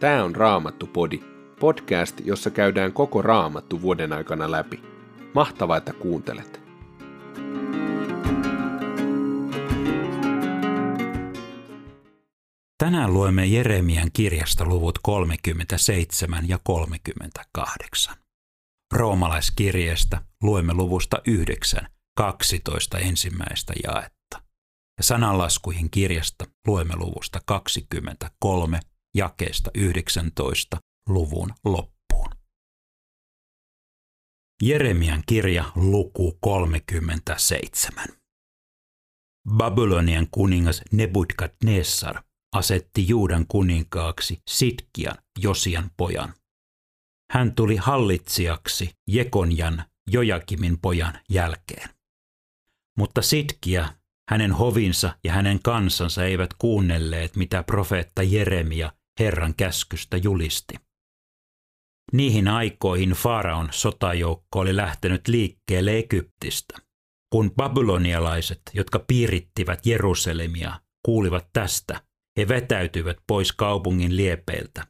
Tämä on Raamattu-podi, podcast, jossa käydään koko Raamattu vuoden aikana läpi. Mahtavaa, että kuuntelet! Tänään luemme Jeremian kirjasta luvut 37 ja 38. Roomalaiskirjeestä luemme luvusta 9, 12 ensimmäistä jaetta. Ja sananlaskuihin kirjasta luemme luvusta 23, jakeesta 19 luvun loppuun. Jeremian kirja luku 37. Babylonian kuningas Nebukadnessar asetti Juudan kuninkaaksi Sitkian, Josian pojan. Hän tuli hallitsijaksi Jekonjan, Jojakimin pojan jälkeen. Mutta Sitkia, hänen hovinsa ja hänen kansansa eivät kuunnelleet, mitä profeetta Jeremia Herran käskystä julisti. Niihin aikoihin Faraon sotajoukko oli lähtenyt liikkeelle Egyptistä. Kun babylonialaiset, jotka piirittivät Jerusalemia, kuulivat tästä, he vetäytyivät pois kaupungin liepeiltä.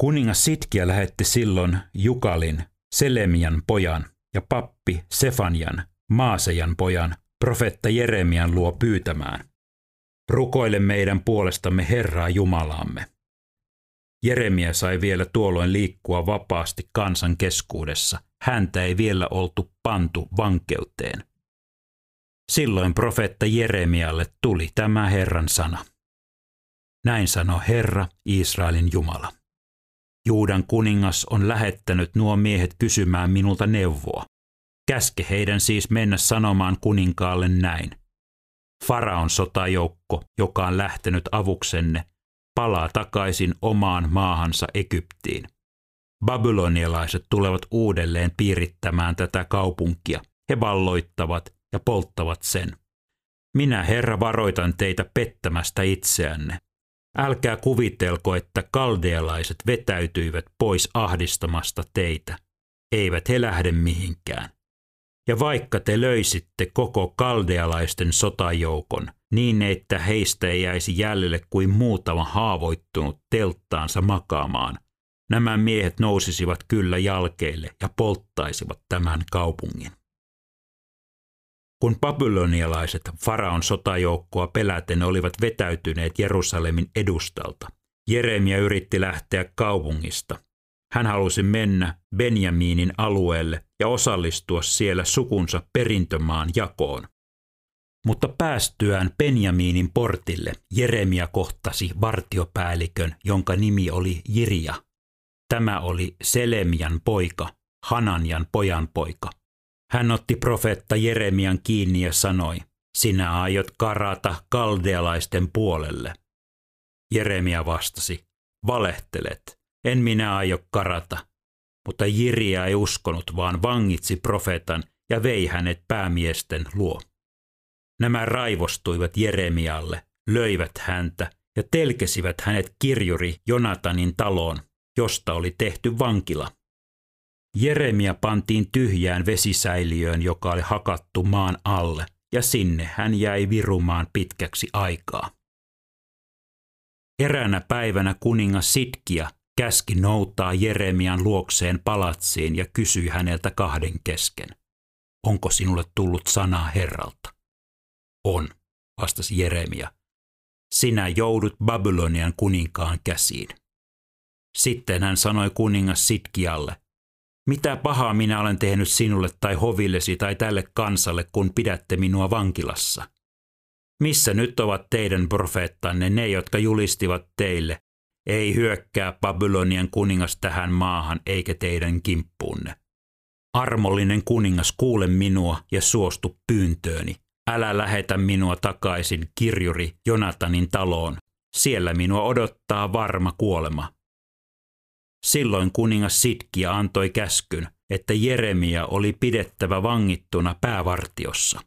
Kuningas Sitkia lähetti silloin Jukalin, Selemian pojan ja pappi Sefanian, Maasejan pojan, profetta Jeremian luo pyytämään. Rukoile meidän puolestamme Herraa Jumalaamme. Jeremia sai vielä tuolloin liikkua vapaasti kansan keskuudessa. Häntä ei vielä oltu pantu vankeuteen. Silloin profeetta Jeremialle tuli tämä Herran sana. Näin sanoi Herra, Israelin Jumala. Juudan kuningas on lähettänyt nuo miehet kysymään minulta neuvoa. Käske heidän siis mennä sanomaan kuninkaalle näin. Faraon sotajoukko, joka on lähtenyt avuksenne, palaa takaisin omaan maahansa Egyptiin. Babylonialaiset tulevat uudelleen piirittämään tätä kaupunkia. He valloittavat ja polttavat sen. Minä, Herra, varoitan teitä pettämästä itseänne. Älkää kuvitelko, että kaldealaiset vetäytyivät pois ahdistamasta teitä. Eivät he lähde mihinkään. Ja vaikka te löysitte koko kaldealaisten sotajoukon, niin että heistä ei jäisi jäljelle kuin muutama haavoittunut telttaansa makaamaan, nämä miehet nousisivat kyllä jalkeille ja polttaisivat tämän kaupungin. Kun babylonialaiset faraon sotajoukkoa peläten olivat vetäytyneet Jerusalemin edustalta, Jeremia yritti lähteä kaupungista. Hän halusi mennä Benjaminin alueelle ja osallistua siellä sukunsa perintömaan jakoon. Mutta päästyään Benjaminin portille Jeremia kohtasi vartiopäällikön, jonka nimi oli Jirja. Tämä oli Selemian poika, Hananjan pojan poika. Hän otti profeetta Jeremian kiinni ja sanoi, sinä aiot karata kaldealaisten puolelle. Jeremia vastasi, valehtelet, en minä aio karata. Mutta Jirja ei uskonut, vaan vangitsi profeetan ja vei hänet päämiesten luo. Nämä raivostuivat Jeremialle, löivät häntä ja telkesivät hänet kirjuri Jonatanin taloon, josta oli tehty vankila. Jeremia pantiin tyhjään vesisäiliöön, joka oli hakattu maan alle, ja sinne hän jäi virumaan pitkäksi aikaa. Eräänä päivänä kuningas Sitkia käski noutaa Jeremian luokseen palatsiin ja kysyi häneltä kahden kesken. Onko sinulle tullut sanaa Herralta? On, vastasi Jeremia. Sinä joudut Babylonian kuninkaan käsiin. Sitten hän sanoi kuningas Sitkialle, mitä pahaa minä olen tehnyt sinulle tai hovillesi tai tälle kansalle, kun pidätte minua vankilassa? Missä nyt ovat teidän profeettanne, ne, jotka julistivat teille, ei hyökkää Babylonian kuningas tähän maahan eikä teidän kimppuunne. Armollinen kuningas, kuule minua ja suostu pyyntööni. Älä lähetä minua takaisin kirjuri Jonatanin taloon. Siellä minua odottaa varma kuolema. Silloin kuningas Sitkia antoi käskyn, että Jeremia oli pidettävä vangittuna päävartiossa.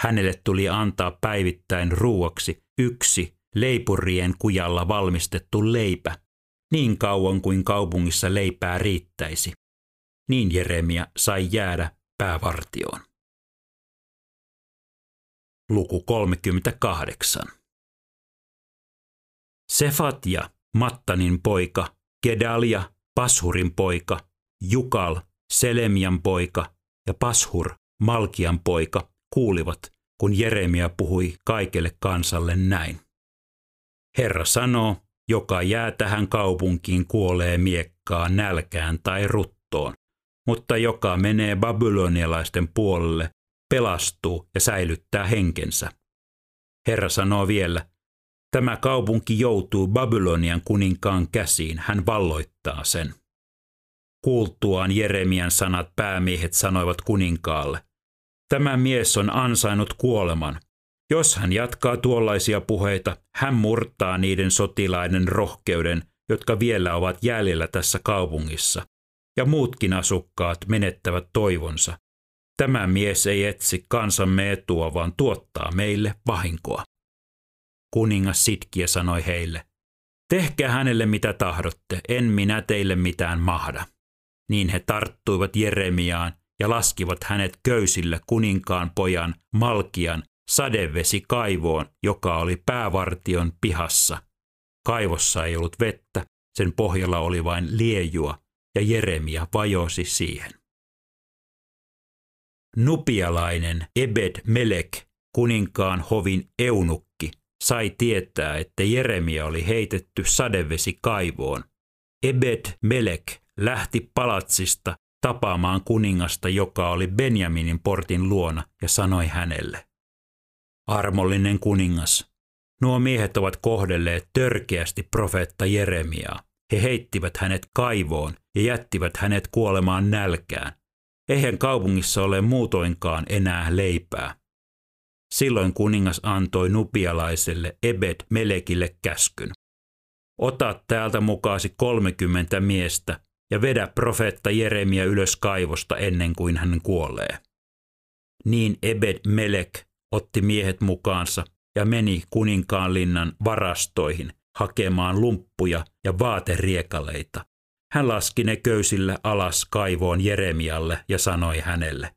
Hänelle tuli antaa päivittäin ruuaksi yksi leipurien kujalla valmistettu leipä, niin kauan kuin kaupungissa leipää riittäisi. Niin Jeremia sai jäädä päävartioon. Luku 38. Sefatia, Mattanin poika, Gedalia, Pashurin poika, Jukal, Selemian poika ja Pashur, Malkian poika, kuulivat, kun Jeremia puhui kaikelle kansalle näin. Herra sanoo, joka jää tähän kaupunkiin kuolee miekkaan, nälkään tai ruttoon, mutta joka menee babylonialaisten puolelle, pelastuu ja säilyttää henkensä. Herra sanoo vielä, tämä kaupunki joutuu Babylonian kuninkaan käsiin, hän valloittaa sen. Kuultuaan Jeremian sanat päämiehet sanoivat kuninkaalle, tämä mies on ansainnut kuoleman. Jos hän jatkaa tuollaisia puheita, hän murtaa niiden sotilaiden rohkeuden, jotka vielä ovat jäljellä tässä kaupungissa, ja muutkin asukkaat menettävät toivonsa. Tämä mies ei etsi kansamme etua, vaan tuottaa meille vahinkoa. Kuningas Sitkiä sanoi heille, tehkää hänelle mitä tahdotte, en minä teille mitään mahda. Niin he tarttuivat Jeremiaan ja laskivat hänet köysillä kuninkaan pojan Malkian sadevesi kaivoon, joka oli päävartion pihassa. Kaivossa ei ollut vettä, sen pohjalla oli vain liejua, ja Jeremia vajosi siihen. Nupialainen Ebed Melek, kuninkaan hovin eunukki, sai tietää, että Jeremia oli heitetty sadevesi kaivoon. Ebed Melek lähti palatsista tapaamaan kuningasta, joka oli Benjaminin portin luona, ja sanoi hänelle, Armollinen kuningas, nuo miehet ovat kohdelleet törkeästi profeetta Jeremiaa. He heittivät hänet kaivoon ja jättivät hänet kuolemaan nälkään. Eihän kaupungissa ole muutoinkaan enää leipää. Silloin kuningas antoi nupialaiselle Ebed Melekille käskyn. Ota täältä mukaasi kolmekymmentä miestä ja vedä profeetta Jeremia ylös kaivosta ennen kuin hän kuolee. Niin Ebed Melek otti miehet mukaansa ja meni kuninkaan linnan varastoihin hakemaan lumppuja ja vaateriekaleita. Hän laski ne köysillä alas kaivoon Jeremialle ja sanoi hänelle,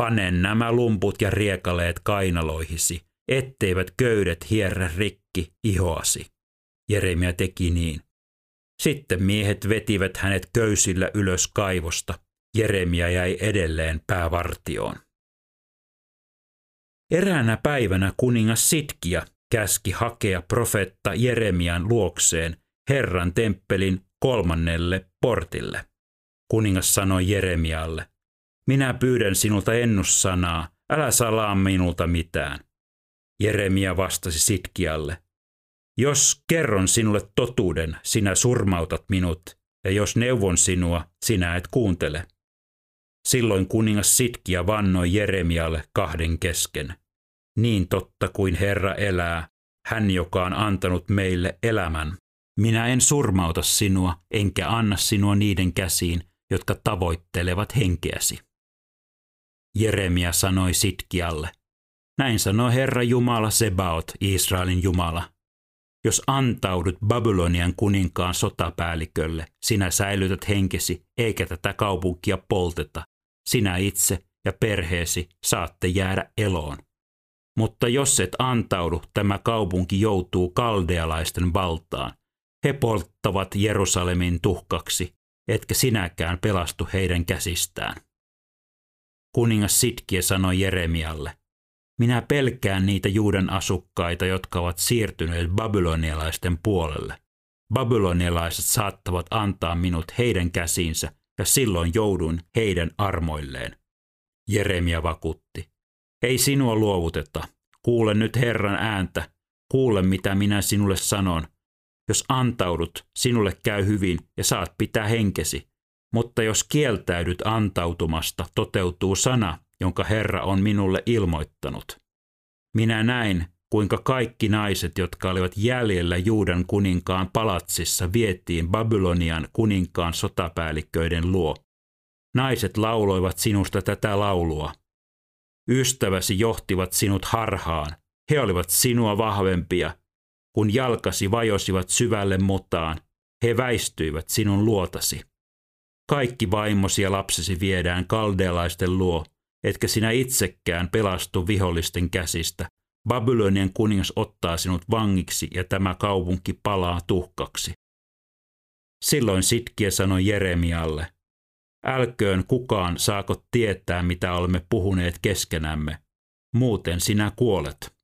Pane nämä lumput ja riekaleet kainaloihisi, etteivät köydet hierrä rikki ihoasi. Jeremia teki niin. Sitten miehet vetivät hänet köysillä ylös kaivosta. Jeremia jäi edelleen päävartioon. Eräänä päivänä kuningas Sitkia käski hakea profetta Jeremian luokseen Herran temppelin kolmannelle portille. Kuningas sanoi Jeremialle, minä pyydän sinulta ennussanaa, älä salaa minulta mitään. Jeremia vastasi Sitkialle, jos kerron sinulle totuuden, sinä surmautat minut, ja jos neuvon sinua, sinä et kuuntele. Silloin kuningas Sitkia vannoi Jeremialle kahden kesken. Niin totta kuin Herra elää, hän joka on antanut meille elämän. Minä en surmauta sinua, enkä anna sinua niiden käsiin, jotka tavoittelevat henkeäsi. Jeremia sanoi Sitkialle, näin sanoi Herra Jumala Sebaot, Israelin Jumala. Jos antaudut Babylonian kuninkaan sotapäällikölle, sinä säilytät henkesi, eikä tätä kaupunkia polteta. Sinä itse ja perheesi saatte jäädä eloon. Mutta jos et antaudu, tämä kaupunki joutuu kaldealaisten valtaan. He polttavat Jerusalemin tuhkaksi, etkä sinäkään pelastu heidän käsistään. Kuningas Sitkie sanoi Jeremialle, minä pelkään niitä Juudan asukkaita, jotka ovat siirtyneet babylonialaisten puolelle. Babylonialaiset saattavat antaa minut heidän käsiinsä, ja silloin joudun heidän armoilleen. Jeremia vakuutti. Ei sinua luovuteta. Kuule nyt Herran ääntä. Kuule, mitä minä sinulle sanon. Jos antaudut, sinulle käy hyvin ja saat pitää henkesi. Mutta jos kieltäydyt antautumasta, toteutuu sana, jonka Herra on minulle ilmoittanut. Minä näin, kuinka kaikki naiset, jotka olivat jäljellä Juudan kuninkaan palatsissa, viettiin Babylonian kuninkaan sotapäälliköiden luo. Naiset lauloivat sinusta tätä laulua. Ystäväsi johtivat sinut harhaan. He olivat sinua vahvempia. Kun jalkasi vajosivat syvälle mutaan, he väistyivät sinun luotasi. Kaikki vaimosi ja lapsesi viedään kaldealaisten luo, etkä sinä itsekään pelastu vihollisten käsistä, Babylonian kuningas ottaa sinut vangiksi ja tämä kaupunki palaa tuhkaksi. Silloin Sitkiä sanoi Jeremialle, älköön kukaan saako tietää, mitä olemme puhuneet keskenämme, muuten sinä kuolet.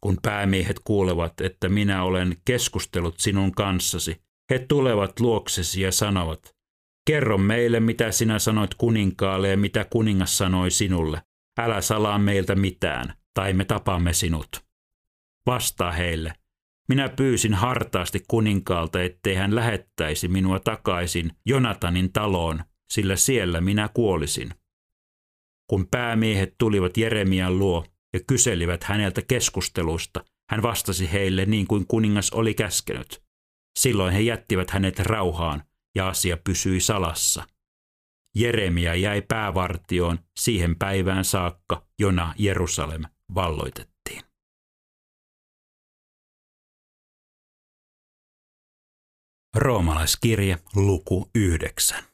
Kun päämiehet kuulevat, että minä olen keskustellut sinun kanssasi, he tulevat luoksesi ja sanovat, kerro meille, mitä sinä sanoit kuninkaalle ja mitä kuningas sanoi sinulle. Älä salaa meiltä mitään, tai me tapamme sinut. Vastaa heille, minä pyysin hartaasti kuninkaalta, ettei hän lähettäisi minua takaisin Jonatanin taloon, sillä siellä minä kuolisin. Kun päämiehet tulivat Jeremian luo ja kyselivät häneltä keskustelusta, hän vastasi heille niin kuin kuningas oli käskenyt. Silloin he jättivät hänet rauhaan ja asia pysyi salassa. Jeremia jäi päävartioon siihen päivään saakka, jona Jerusalem valloitettiin. Roomalaiskirje luku 9.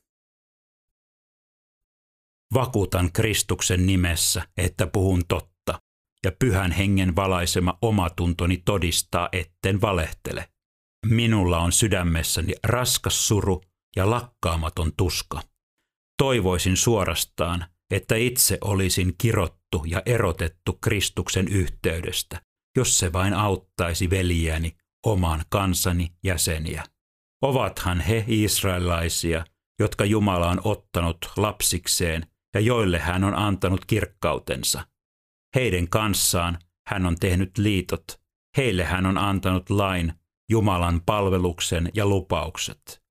Vakuutan Kristuksen nimessä, että puhun totta, ja pyhän hengen valaisema omatuntoni todistaa, etten valehtele. Minulla on sydämessäni raskas suru ja lakkaamaton tuska. Toivoisin suorastaan, että itse olisin kirottu ja erotettu Kristuksen yhteydestä, jos se vain auttaisi veljiäni, oman kansani jäseniä. Ovathan he israelaisia, jotka Jumala on ottanut lapsikseen ja joille hän on antanut kirkkautensa. Heidän kanssaan hän on tehnyt liitot, heille hän on antanut lain, Jumalan palveluksen ja lupaukset.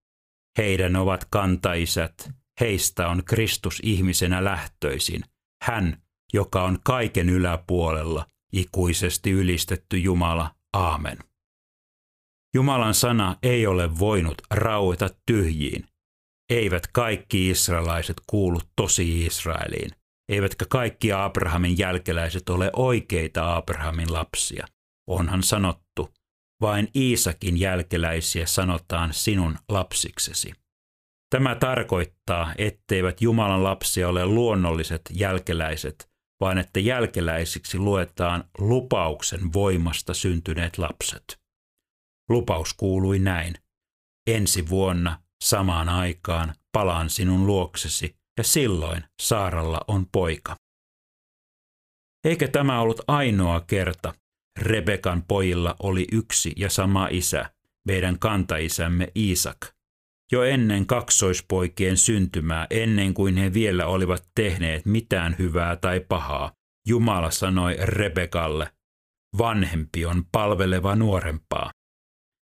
Heidän ovat kantaisät, heistä on Kristus ihmisenä lähtöisin, hän, joka on kaiken yläpuolella, ikuisesti ylistetty Jumala. Aamen. Jumalan sana ei ole voinut raueta tyhjiin. Eivät kaikki israelaiset kuulu tosi Israeliin, eivätkä kaikki Abrahamin jälkeläiset ole oikeita Abrahamin lapsia. Onhan sanottu, vain Iisakin jälkeläisiä sanotaan sinun lapsiksesi. Tämä tarkoittaa, etteivät Jumalan lapsia ole luonnolliset jälkeläiset, vaan että jälkeläisiksi luetaan lupauksen voimasta syntyneet lapset. Lupaus kuului näin. Ensi vuonna samaan aikaan palaan sinun luoksesi ja silloin Saaralla on poika. Eikä tämä ollut ainoa kerta. Rebekan pojilla oli yksi ja sama isä, meidän kantaisämme Iisak. Jo ennen kaksoispoikien syntymää, ennen kuin he vielä olivat tehneet mitään hyvää tai pahaa, Jumala sanoi Rebekalle, vanhempi on palveleva nuorempaa.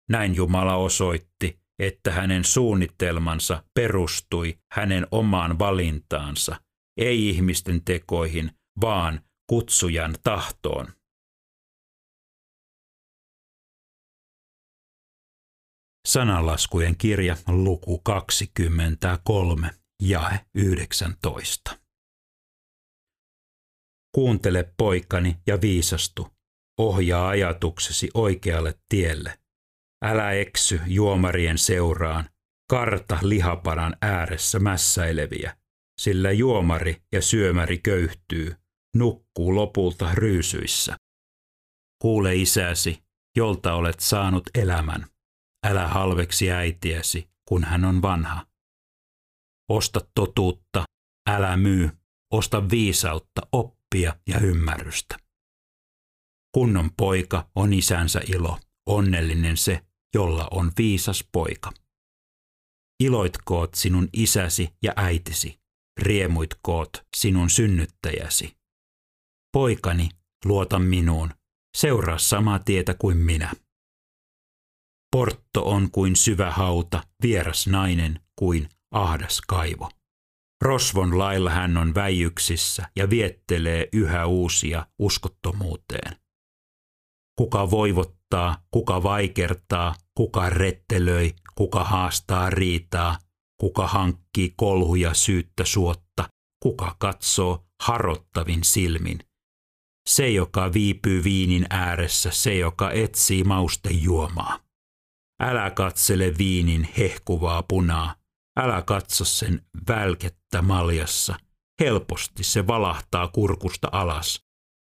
Näin Jumala osoitti, että hänen suunnitelmansa perustui hänen omaan valintaansa, ei ihmisten tekoihin, vaan kutsujan tahtoon. Sananlaskujen kirja luku 23, jae 19. Kuuntele poikani ja viisastu, ohjaa ajatuksesi oikealle tielle. Älä eksy juomarien seuraan, karta lihaparan ääressä mässäileviä, sillä juomari ja syömäri köyhtyy, nukkuu lopulta ryysyissä. Kuule isäsi, jolta olet saanut elämän. Älä halveksi äitiäsi, kun hän on vanha. Osta totuutta, älä myy, osta viisautta, oppia ja ymmärrystä. Kunnon poika on isänsä ilo, onnellinen se, jolla on viisas poika. Iloitkoot sinun isäsi ja äitisi, riemuitkoot sinun synnyttäjäsi. Poikani, luota minuun, seuraa samaa tietä kuin minä. Portto on kuin syvä hauta, vieras nainen kuin ahdas kaivo. Rosvon lailla hän on väijyksissä ja viettelee yhä uusia uskottomuuteen. Kuka voivottaa, kuka vaikertaa, kuka rettelöi, kuka haastaa riitaa, kuka hankkii kolhuja syyttä suotta, kuka katsoo harottavin silmin. Se, joka viipyy viinin ääressä, se, joka etsii mauste juomaa. Älä katsele viinin hehkuvaa punaa, älä katso sen välkettä maljassa. Helposti se valahtaa kurkusta alas.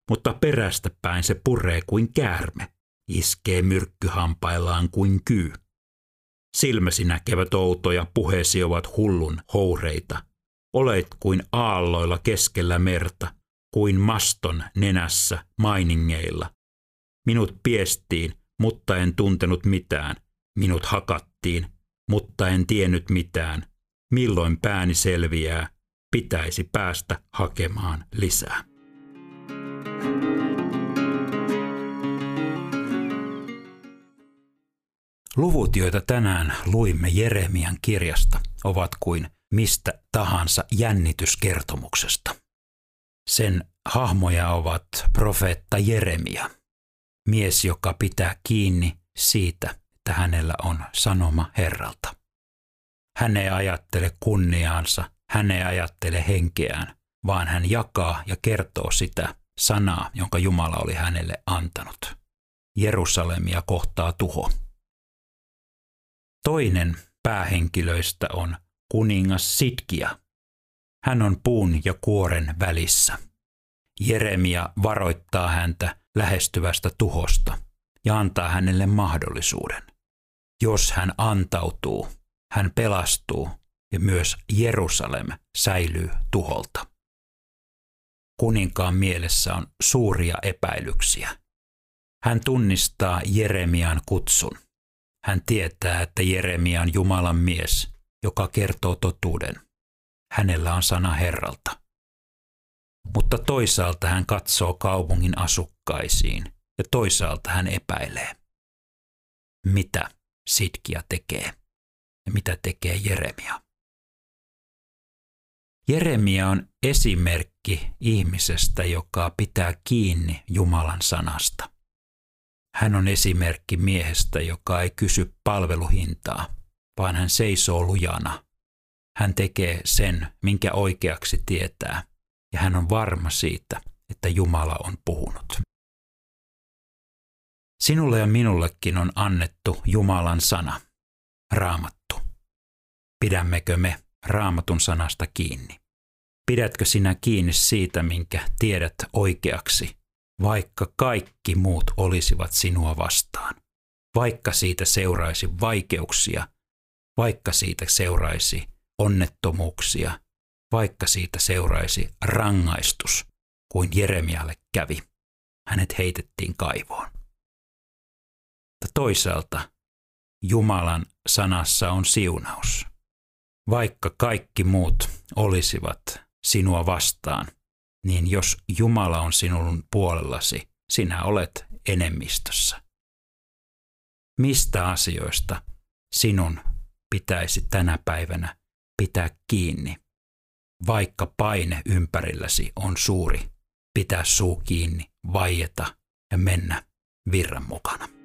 mutta perästä päin se puree kuin käärme, iskee myrkkyhampaillaan kuin kyy. Silmäsi näkevät outoja, puheesi ovat hullun houreita. Olet kuin aalloilla keskellä merta, kuin maston nenässä mainingeilla. Minut piestiin, mutta en tuntenut mitään. Minut hakattiin, mutta en tiennyt mitään. Milloin pääni selviää, pitäisi päästä hakemaan lisää. Luvut, joita tänään luimme Jeremian kirjasta, ovat kuin mistä tahansa jännityskertomuksesta. Sen hahmoja ovat profeetta Jeremia, mies, joka pitää kiinni siitä, että hänellä on sanoma Herralta. Hän ei ajattele kunniaansa, hän ei ajattele henkeään, vaan hän jakaa ja kertoo sitä sanaa, jonka Jumala oli hänelle antanut. Jerusalemia kohtaa tuho. Toinen päähenkilöistä on kuningas Sitkia. Hän on puun ja kuoren välissä. Jeremia varoittaa häntä lähestyvästä tuhosta ja antaa hänelle mahdollisuuden. Jos hän antautuu, hän pelastuu ja myös Jerusalem säilyy tuholta. Kuninkaan mielessä on suuria epäilyksiä. Hän tunnistaa Jeremian kutsun. Hän tietää, että Jeremia on Jumalan mies, joka kertoo totuuden. Hänellä on sana Herralta. Mutta toisaalta hän katsoo kaupungin asukkaisiin ja toisaalta hän epäilee. Mitä Sidkia tekee ja mitä tekee Jeremia? Jeremia on esimerkki ihmisestä, joka pitää kiinni Jumalan sanasta. Hän on esimerkki miehestä, joka ei kysy palveluhintaa, vaan hän seisoo lujana. Hän tekee sen, minkä oikeaksi tietää, ja hän on varma siitä, että Jumala on puhunut. Sinulle ja minullekin on annettu Jumalan sana, raamattu. Pidämmekö me raamatun sanasta kiinni? Pidätkö sinä kiinni siitä, minkä tiedät oikeaksi vaikka kaikki muut olisivat sinua vastaan, vaikka siitä seuraisi vaikeuksia, vaikka siitä seuraisi onnettomuuksia, vaikka siitä seuraisi rangaistus, kuin Jeremialle kävi. Hänet heitettiin kaivoon. Mutta toisaalta Jumalan sanassa on siunaus. Vaikka kaikki muut olisivat sinua vastaan, niin jos Jumala on sinun puolellasi, sinä olet enemmistössä. Mistä asioista sinun pitäisi tänä päivänä pitää kiinni, vaikka paine ympärilläsi on suuri, pitää suu kiinni, vaieta ja mennä virran mukana.